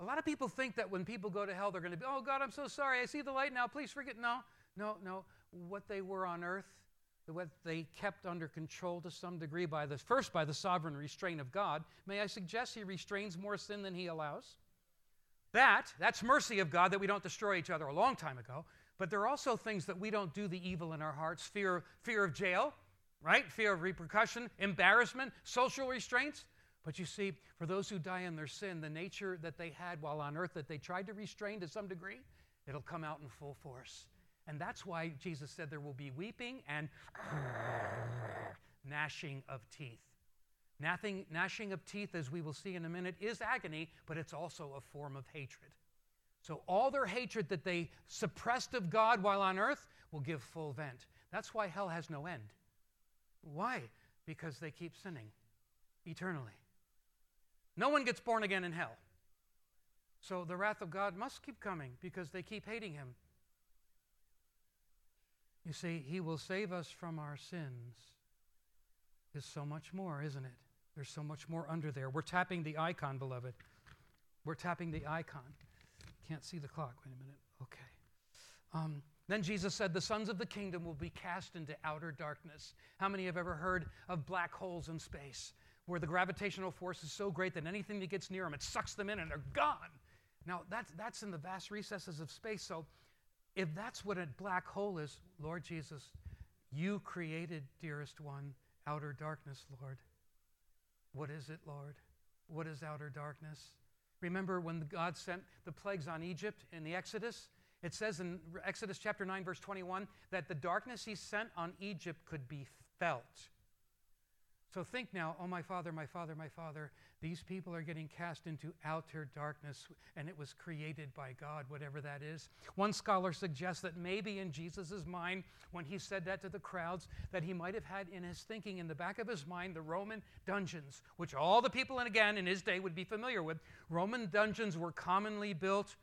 A lot of people think that when people go to hell, they're going to be, oh God, I'm so sorry. I see the light now. Please forget. No, no, no. What they were on earth, what they kept under control to some degree by the first by the sovereign restraint of God. May I suggest He restrains more sin than He allows? That, that's mercy of God that we don't destroy each other a long time ago. But there are also things that we don't do the evil in our hearts fear, fear of jail, right? Fear of repercussion, embarrassment, social restraints. But you see, for those who die in their sin, the nature that they had while on earth that they tried to restrain to some degree, it'll come out in full force. And that's why Jesus said there will be weeping and gnashing of teeth. gnashing of teeth, as we will see in a minute, is agony, but it's also a form of hatred. So all their hatred that they suppressed of God while on earth will give full vent. That's why hell has no end. Why? Because they keep sinning eternally. No one gets born again in hell. So the wrath of God must keep coming because they keep hating him. You see, he will save us from our sins. Is so much more, isn't it? There's so much more under there. We're tapping the icon, beloved. We're tapping the icon. Can't see the clock. Wait a minute. Okay. Um, then Jesus said, The sons of the kingdom will be cast into outer darkness. How many have ever heard of black holes in space where the gravitational force is so great that anything that gets near them, it sucks them in and they're gone? Now, that's, that's in the vast recesses of space. So, if that's what a black hole is, Lord Jesus, you created, dearest one, outer darkness, Lord. What is it, Lord? What is outer darkness? Remember when God sent the plagues on Egypt in the Exodus? It says in Exodus chapter 9, verse 21, that the darkness he sent on Egypt could be felt. So think now, oh, my Father, my Father, my Father, these people are getting cast into outer darkness, and it was created by God, whatever that is. One scholar suggests that maybe in Jesus' mind, when he said that to the crowds, that he might have had in his thinking, in the back of his mind, the Roman dungeons, which all the people, and again, in his day would be familiar with. Roman dungeons were commonly built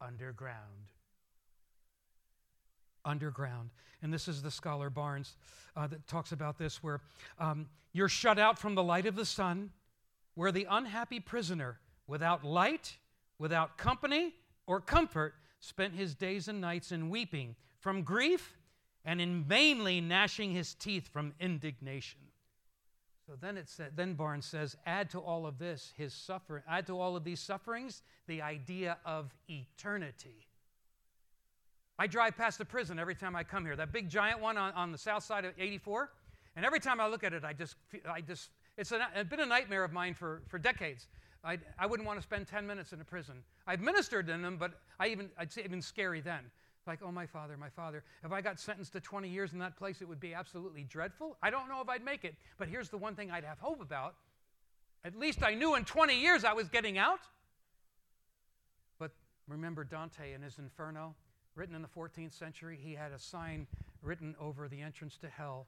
underground underground. And this is the scholar Barnes uh, that talks about this, where um, you're shut out from the light of the sun, where the unhappy prisoner, without light, without company or comfort, spent his days and nights in weeping from grief and in vainly gnashing his teeth from indignation. So then it said, then Barnes says, add to all of this his suffering, add to all of these sufferings the idea of eternity. I drive past the prison every time I come here, that big giant one on, on the south side of 84. And every time I look at it, I just, I just it's a, it's been a nightmare of mine for, for decades. I, I wouldn't want to spend 10 minutes in a prison. I've ministered in them, but I even, I'd say even scary then. Like, oh, my father, my father. If I got sentenced to 20 years in that place, it would be absolutely dreadful. I don't know if I'd make it, but here's the one thing I'd have hope about. At least I knew in 20 years I was getting out. But remember Dante in his Inferno? Written in the 14th century, he had a sign written over the entrance to hell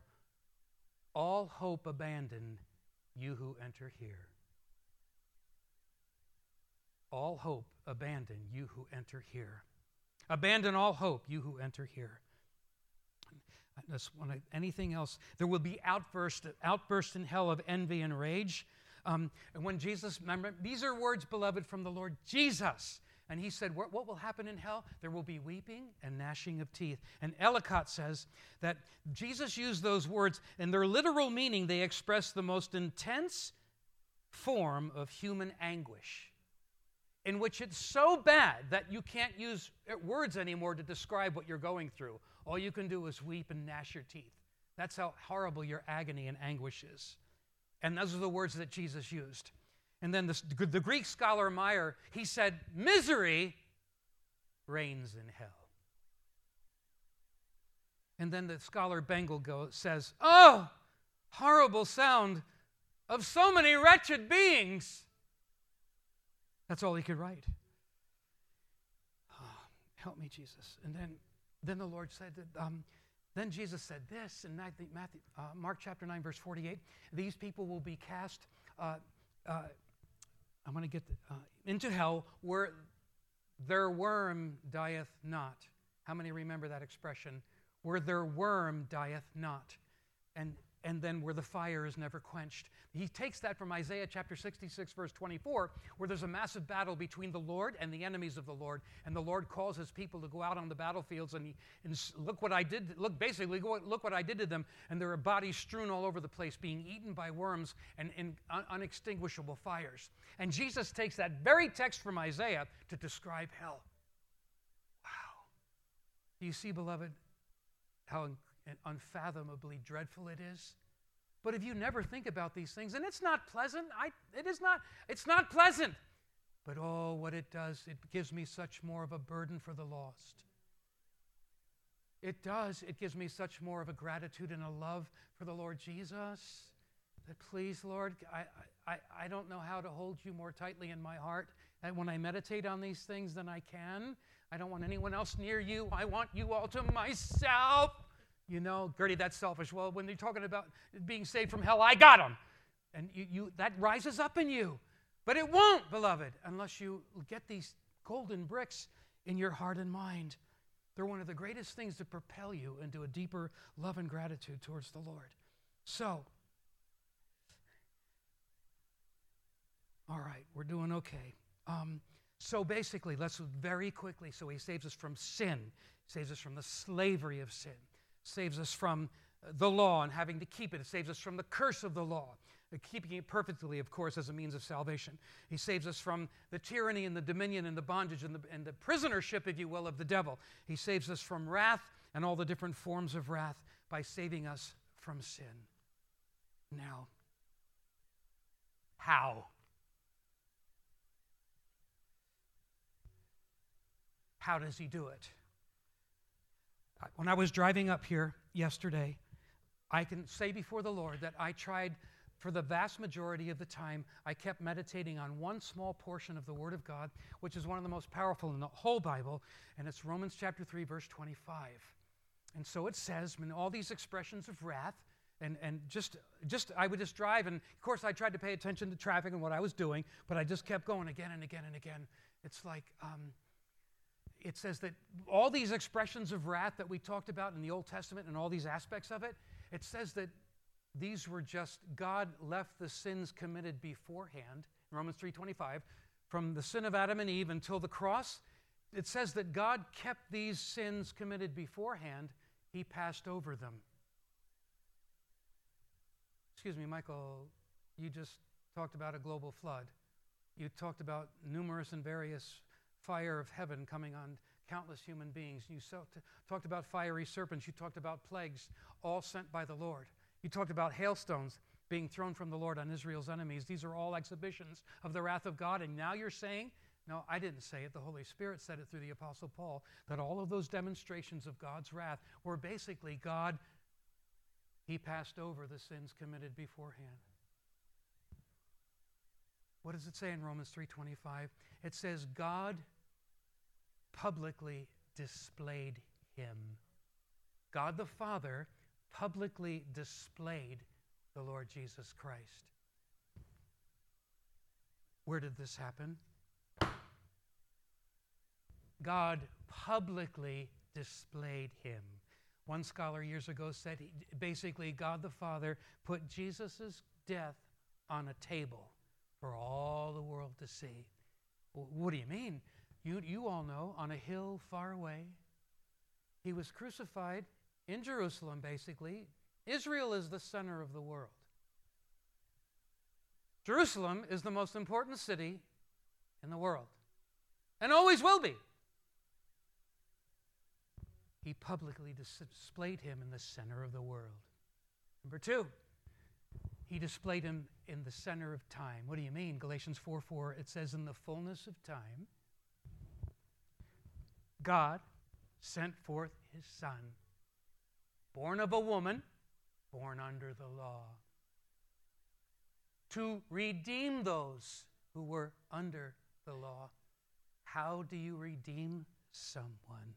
All hope abandon, you who enter here. All hope abandon, you who enter here. Abandon all hope, you who enter here. anything else? There will be outburst, outburst in hell of envy and rage. Um, and when Jesus, remember, these are words, beloved, from the Lord Jesus. And he said, What will happen in hell? There will be weeping and gnashing of teeth. And Ellicott says that Jesus used those words, in their literal meaning, they express the most intense form of human anguish, in which it's so bad that you can't use uh, words anymore to describe what you're going through. All you can do is weep and gnash your teeth. That's how horrible your agony and anguish is. And those are the words that Jesus used. And then the, the Greek scholar Meyer, he said, misery reigns in hell. And then the scholar Bengel go, says, Oh, horrible sound of so many wretched beings. That's all he could write. Oh, help me, Jesus. And then, then the Lord said that. Um, then Jesus said this in Matthew, uh, Mark chapter 9, verse 48 These people will be cast uh, uh, I'm going to get the, uh, into hell where their worm dieth not. How many remember that expression? Where their worm dieth not. And and then where the fire is never quenched. He takes that from Isaiah chapter 66, verse 24, where there's a massive battle between the Lord and the enemies of the Lord. And the Lord calls his people to go out on the battlefields and, he, and look what I did, look basically, look what I did to them. And there are bodies strewn all over the place, being eaten by worms and in un- unextinguishable fires. And Jesus takes that very text from Isaiah to describe hell. Wow. Do you see, beloved, how and unfathomably dreadful it is. But if you never think about these things, and it's not pleasant, I, it is not, it's not pleasant. But oh, what it does, it gives me such more of a burden for the lost. It does. It gives me such more of a gratitude and a love for the Lord Jesus. That please, Lord, I, I, I don't know how to hold you more tightly in my heart. And when I meditate on these things than I can, I don't want anyone else near you. I want you all to myself. You know, Gertie, that's selfish. Well, when you're talking about being saved from hell, I got them. And you, you, that rises up in you. But it won't, beloved, unless you get these golden bricks in your heart and mind. They're one of the greatest things to propel you into a deeper love and gratitude towards the Lord. So, all right, we're doing okay. Um, so basically, let's very quickly. So he saves us from sin, saves us from the slavery of sin saves us from the law and having to keep it. It saves us from the curse of the law, uh, keeping it perfectly, of course, as a means of salvation. He saves us from the tyranny and the dominion and the bondage and the, and the prisonership, if you will, of the devil. He saves us from wrath and all the different forms of wrath by saving us from sin. Now, how? How does he do it? When I was driving up here yesterday, I can say before the Lord that I tried for the vast majority of the time, I kept meditating on one small portion of the Word of God, which is one of the most powerful in the whole Bible, and it's Romans chapter 3, verse 25. And so it says, mean, all these expressions of wrath, and, and just, just I would just drive, and of course I tried to pay attention to traffic and what I was doing, but I just kept going again and again and again. It's like, um, it says that all these expressions of wrath that we talked about in the Old Testament and all these aspects of it, it says that these were just God left the sins committed beforehand, Romans 3:25, from the sin of Adam and Eve until the cross. It says that God kept these sins committed beforehand, he passed over them. Excuse me, Michael, you just talked about a global flood. You talked about numerous and various fire of heaven coming on countless human beings. You talked about fiery serpents. You talked about plagues, all sent by the Lord. You talked about hailstones being thrown from the Lord on Israel's enemies. These are all exhibitions of the wrath of God. And now you're saying, no, I didn't say it. The Holy Spirit said it through the Apostle Paul, that all of those demonstrations of God's wrath were basically God, He passed over the sins committed beforehand. What does it say in Romans 3:25? It says God publicly displayed him. God the Father publicly displayed the Lord Jesus Christ. Where did this happen? God publicly displayed him. One scholar years ago said he, basically, God the Father put Jesus' death on a table for all the world to see. What do you mean? You, you all know, on a hill far away, he was crucified in Jerusalem, basically. Israel is the center of the world. Jerusalem is the most important city in the world and always will be. He publicly displayed him in the center of the world. Number two, he displayed him in the center of time. What do you mean? Galatians 4 4, it says, In the fullness of time, God sent forth his Son, born of a woman, born under the law, to redeem those who were under the law. How do you redeem someone?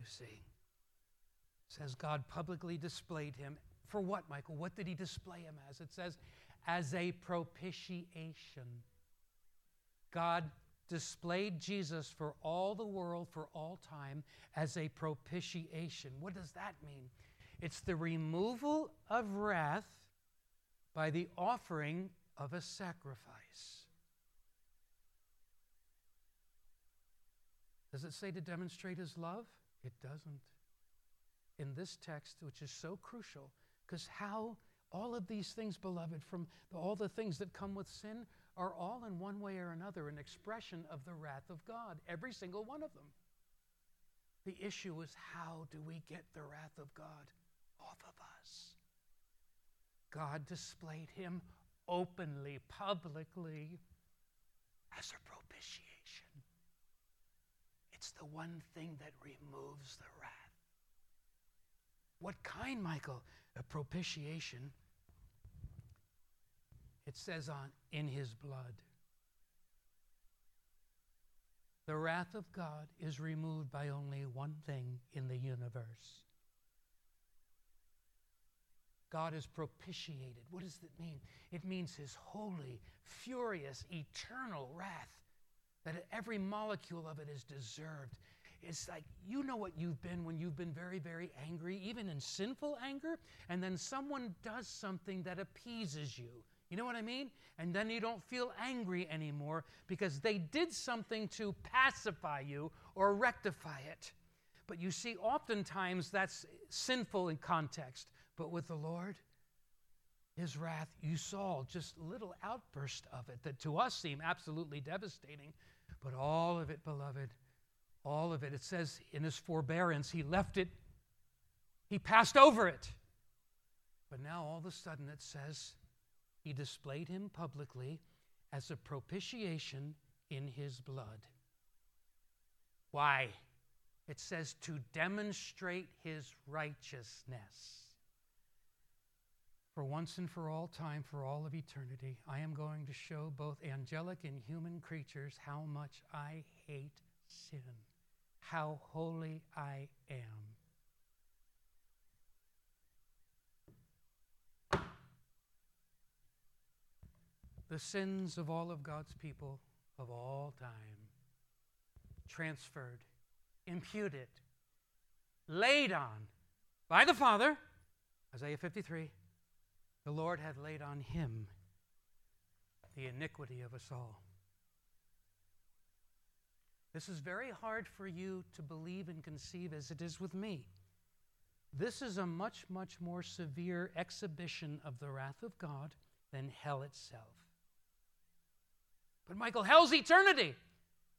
You see, says God publicly displayed him. For what, Michael? What did he display him as? It says, as a propitiation. God displayed Jesus for all the world, for all time, as a propitiation. What does that mean? It's the removal of wrath by the offering of a sacrifice. Does it say to demonstrate his love? It doesn't. In this text, which is so crucial, because how all of these things, beloved, from all the things that come with sin, are all in one way or another an expression of the wrath of God, every single one of them. The issue is how do we get the wrath of God off of us? God displayed him openly, publicly, as a propitiation. It's the one thing that removes the wrath. What kind, Michael? A propitiation it says on in his blood. The wrath of God is removed by only one thing in the universe. God is propitiated. What does that mean? It means his holy, furious, eternal wrath, that every molecule of it is deserved. It's like you know what you've been when you've been very, very angry, even in sinful anger, and then someone does something that appeases you you know what I mean? And then you don't feel angry anymore because they did something to pacify you or rectify it. But you see, oftentimes that's sinful in context. But with the Lord, his wrath, you saw just little outburst of it that to us seem absolutely devastating. But all of it, beloved, all of it, it says in his forbearance, he left it, he passed over it. But now all of a sudden it says, he displayed him publicly as a propitiation in his blood. Why? It says to demonstrate his righteousness. For once and for all time, for all of eternity, I am going to show both angelic and human creatures how much I hate sin, how holy I am. The sins of all of God's people of all time transferred, imputed, laid on by the Father, Isaiah 53, the Lord had laid on him the iniquity of us all. This is very hard for you to believe and conceive as it is with me. This is a much, much more severe exhibition of the wrath of God than hell itself. But, Michael, hell's eternity.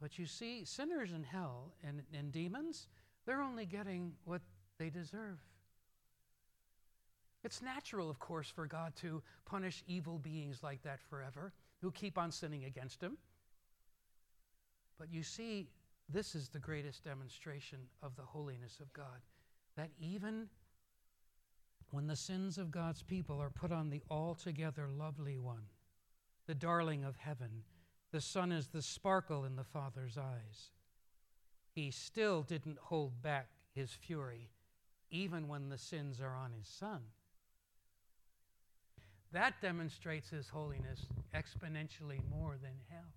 But you see, sinners in hell and, and demons, they're only getting what they deserve. It's natural, of course, for God to punish evil beings like that forever who keep on sinning against Him. But you see, this is the greatest demonstration of the holiness of God that even when the sins of God's people are put on the altogether lovely one, the darling of heaven, the Son is the sparkle in the Father's eyes. He still didn't hold back his fury, even when the sins are on his Son. That demonstrates his holiness exponentially more than hell.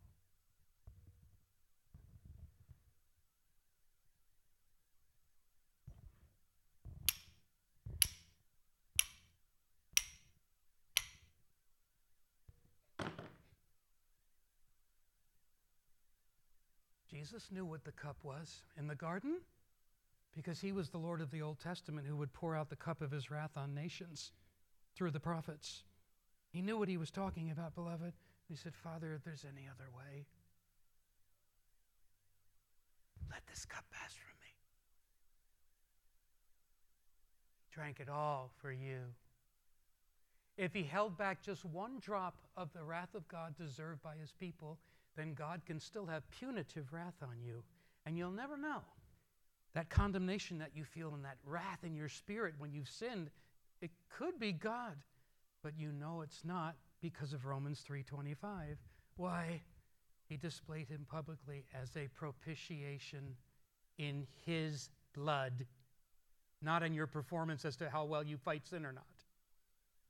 Jesus knew what the cup was in the garden because he was the Lord of the Old Testament who would pour out the cup of his wrath on nations through the prophets. He knew what he was talking about, beloved. He said, Father, if there's any other way, let this cup pass from me. He drank it all for you. If he held back just one drop of the wrath of God deserved by his people, then God can still have punitive wrath on you, and you'll never know. That condemnation that you feel and that wrath in your spirit when you've sinned, it could be God, but you know it's not because of Romans 3:25. Why? He displayed him publicly as a propitiation in his blood, not in your performance as to how well you fight sin or not.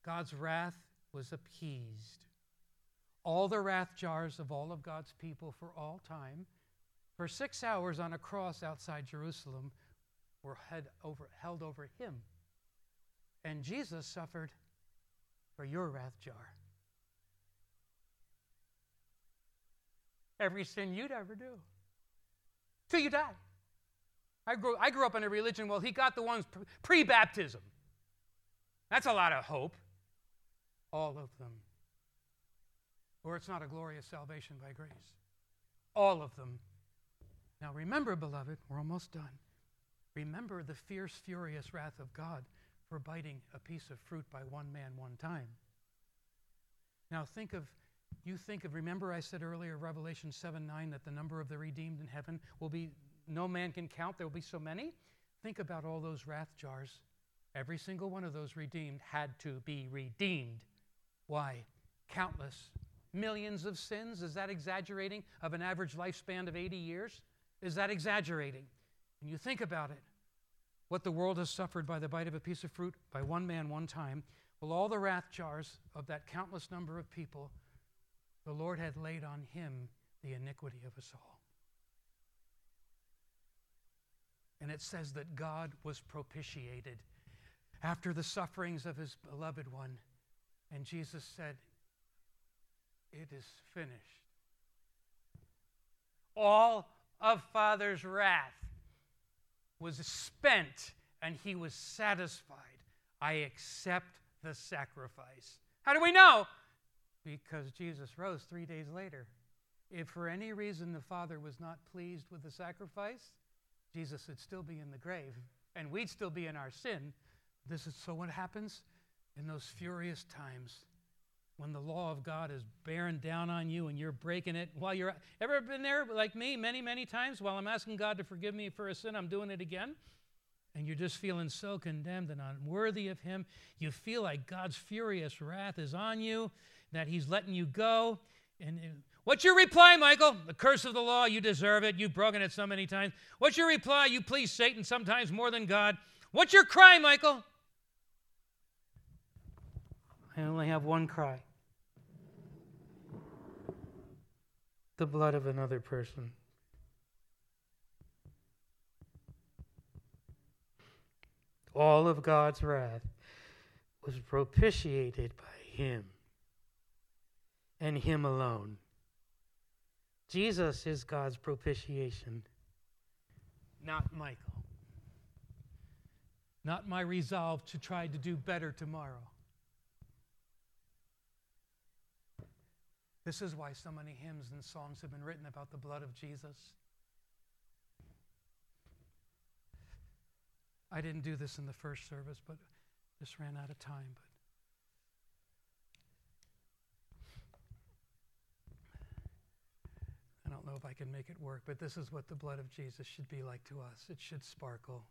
God's wrath was appeased all the wrath jars of all of God's people for all time, for six hours on a cross outside Jerusalem, were over, held over him. And Jesus suffered for your wrath jar. Every sin you'd ever do. Till you die. I grew, I grew up in a religion, well, he got the ones pre baptism. That's a lot of hope. All of them or it's not a glorious salvation by grace. All of them. Now remember, beloved, we're almost done. Remember the fierce, furious wrath of God for biting a piece of fruit by one man one time. Now think of, you think of, remember I said earlier, Revelation 7 9, that the number of the redeemed in heaven will be, no man can count, there will be so many. Think about all those wrath jars. Every single one of those redeemed had to be redeemed. Why? Countless millions of sins? Is that exaggerating of an average lifespan of 80 years? Is that exaggerating? When you think about it, what the world has suffered by the bite of a piece of fruit by one man one time, well, all the wrath jars of that countless number of people, the Lord had laid on him the iniquity of us all. And it says that God was propitiated after the sufferings of his beloved one. And Jesus said, it is finished. All of Father's wrath was spent and he was satisfied. I accept the sacrifice. How do we know? Because Jesus rose three days later. If for any reason the Father was not pleased with the sacrifice, Jesus would still be in the grave and we'd still be in our sin. This is so what happens in those furious times when the law of God is bearing down on you and you're breaking it while you're ever been there like me many many times while I'm asking God to forgive me for a sin I'm doing it again and you're just feeling so condemned and unworthy of Him. You feel like God's furious wrath is on you, that He's letting you go. And uh, what's your reply, Michael? The curse of the law, you deserve it. You've broken it so many times. What's your reply? You please Satan sometimes more than God. What's your cry, Michael? I only have one cry the blood of another person. All of God's wrath was propitiated by Him and Him alone. Jesus is God's propitiation, not Michael. Not my resolve to try to do better tomorrow. This is why so many hymns and songs have been written about the blood of Jesus. I didn't do this in the first service, but just ran out of time. But I don't know if I can make it work, but this is what the blood of Jesus should be like to us. It should sparkle.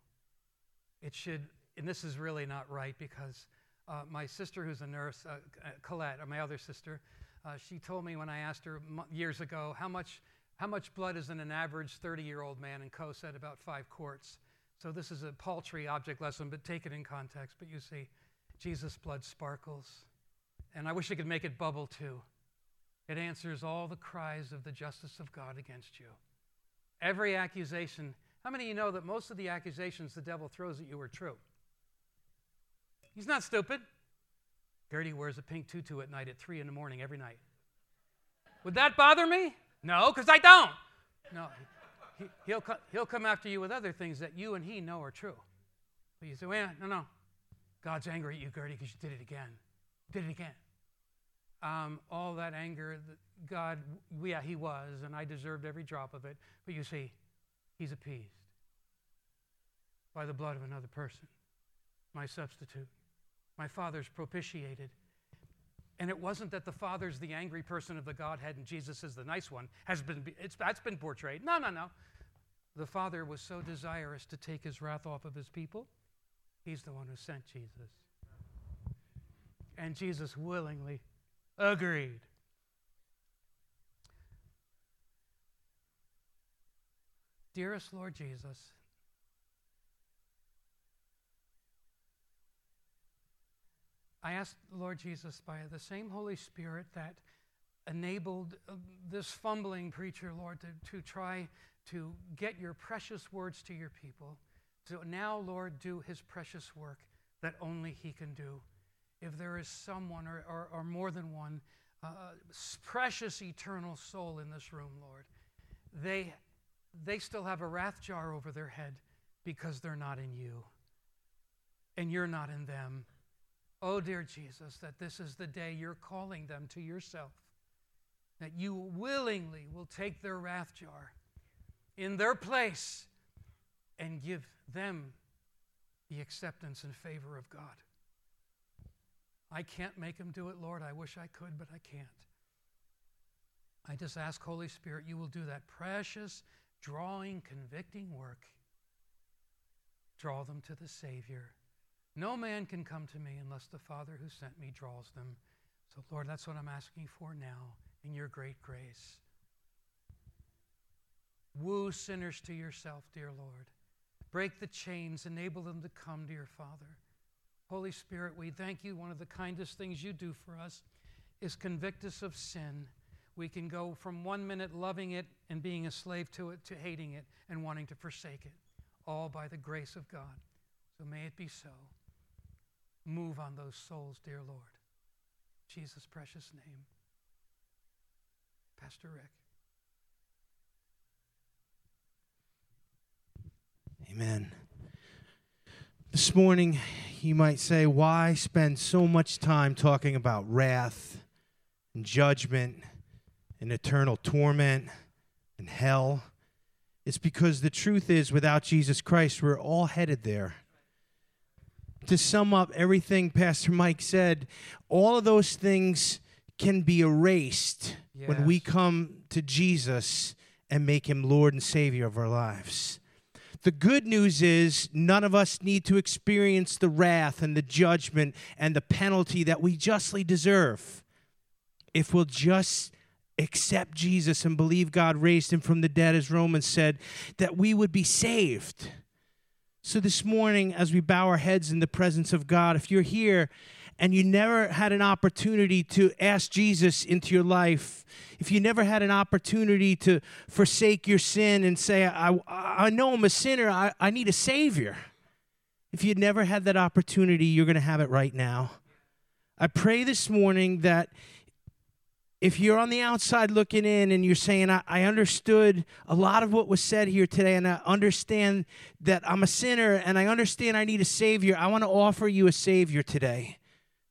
It should, and this is really not right because uh, my sister, who's a nurse, uh, Colette, or my other sister, uh, she told me when I asked her years ago how much, how much blood is in an average 30 year old man, and Co said about five quarts. So this is a paltry object lesson, but take it in context. But you see, Jesus' blood sparkles. And I wish I could make it bubble too. It answers all the cries of the justice of God against you. Every accusation. How many of you know that most of the accusations the devil throws at you are true? He's not stupid. Gertie wears a pink tutu at night at 3 in the morning every night. Would that bother me? No, because I don't. No, he, will he'll, he'll come after you with other things that you and he know are true. But you say, well, no, no. God's angry at you, Gertie, because you did it again. Did it again. Um, all that anger, God, yeah, he was, and I deserved every drop of it. But you see, he's appeased by the blood of another person, my substitute. My Father's propitiated. And it wasn't that the Father's the angry person of the Godhead and Jesus is the nice one. Has been, that's been portrayed. No, no, no. The Father was so desirous to take his wrath off of his people, he's the one who sent Jesus. And Jesus willingly agreed. Dearest Lord Jesus, I ask Lord Jesus by the same Holy Spirit that enabled uh, this fumbling preacher, Lord, to, to try to get your precious words to your people. To now, Lord, do his precious work that only he can do. If there is someone or, or, or more than one uh, precious eternal soul in this room, Lord, they, they still have a wrath jar over their head because they're not in you and you're not in them. Oh, dear Jesus, that this is the day you're calling them to yourself, that you willingly will take their wrath jar in their place and give them the acceptance and favor of God. I can't make them do it, Lord. I wish I could, but I can't. I just ask, Holy Spirit, you will do that precious, drawing, convicting work. Draw them to the Savior. No man can come to me unless the Father who sent me draws them. So, Lord, that's what I'm asking for now in your great grace. Woo sinners to yourself, dear Lord. Break the chains, enable them to come to your Father. Holy Spirit, we thank you. One of the kindest things you do for us is convict us of sin. We can go from one minute loving it and being a slave to it to hating it and wanting to forsake it, all by the grace of God. So may it be so. Move on those souls, dear Lord. Jesus' precious name. Pastor Rick. Amen. This morning, you might say, why spend so much time talking about wrath and judgment and eternal torment and hell? It's because the truth is, without Jesus Christ, we're all headed there to sum up everything Pastor Mike said, all of those things can be erased yes. when we come to Jesus and make him Lord and Savior of our lives. The good news is none of us need to experience the wrath and the judgment and the penalty that we justly deserve. If we'll just accept Jesus and believe God raised him from the dead, as Romans said, that we would be saved. So, this morning, as we bow our heads in the presence of God, if you're here and you never had an opportunity to ask Jesus into your life, if you never had an opportunity to forsake your sin and say, I, I know I'm a sinner, I, I need a Savior, if you'd never had that opportunity, you're going to have it right now. I pray this morning that if you're on the outside looking in and you're saying, I, I, understood a lot of what was said here today, and I understand that I'm a sinner and I understand I need a Savior, I want to offer you a Savior today.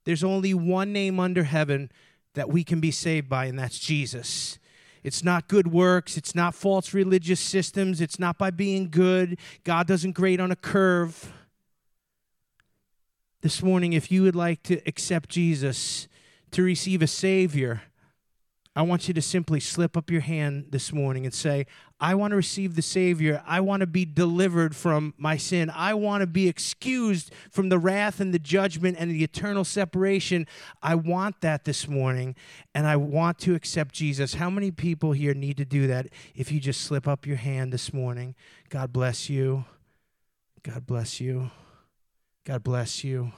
There's only one name under heaven that we can be saved by, and that's Jesus. It's not good works. It's not false religious systems. It's not by being good. God doesn't grade on a curve. This morning, if you would like to accept Jesus, to receive a Savior, I want you to simply slip up your hand this morning and say, I want to receive the Savior. I want to be delivered from my sin. I want to be excused from the wrath and the judgment and the eternal separation. I want that this morning, and I want to accept Jesus. How many people here need to do that if you just slip up your hand this morning? God bless you. God bless you. God bless you.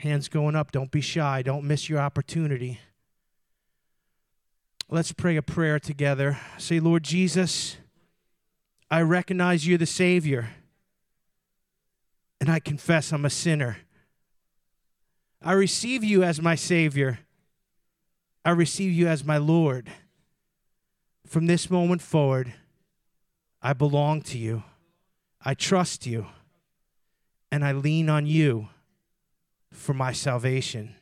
Hands going up. Don't be shy. Don't miss your opportunity. Let's pray a prayer together. Say, Lord Jesus, I recognize you're the Savior, and I confess I'm a sinner. I receive you as my Savior. I receive you as my Lord. From this moment forward, I belong to you. I trust you. And I lean on you for my salvation.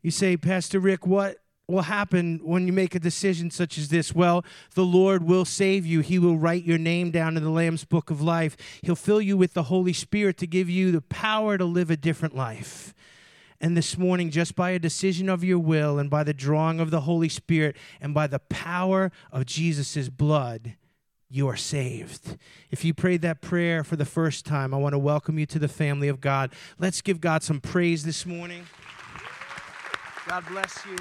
You say, Pastor Rick, what will happen when you make a decision such as this? Well, the Lord will save you. He will write your name down in the Lamb's book of life. He'll fill you with the Holy Spirit to give you the power to live a different life. And this morning, just by a decision of your will and by the drawing of the Holy Spirit and by the power of Jesus' blood, you are saved. If you prayed that prayer for the first time, I want to welcome you to the family of God. Let's give God some praise this morning. God bless you.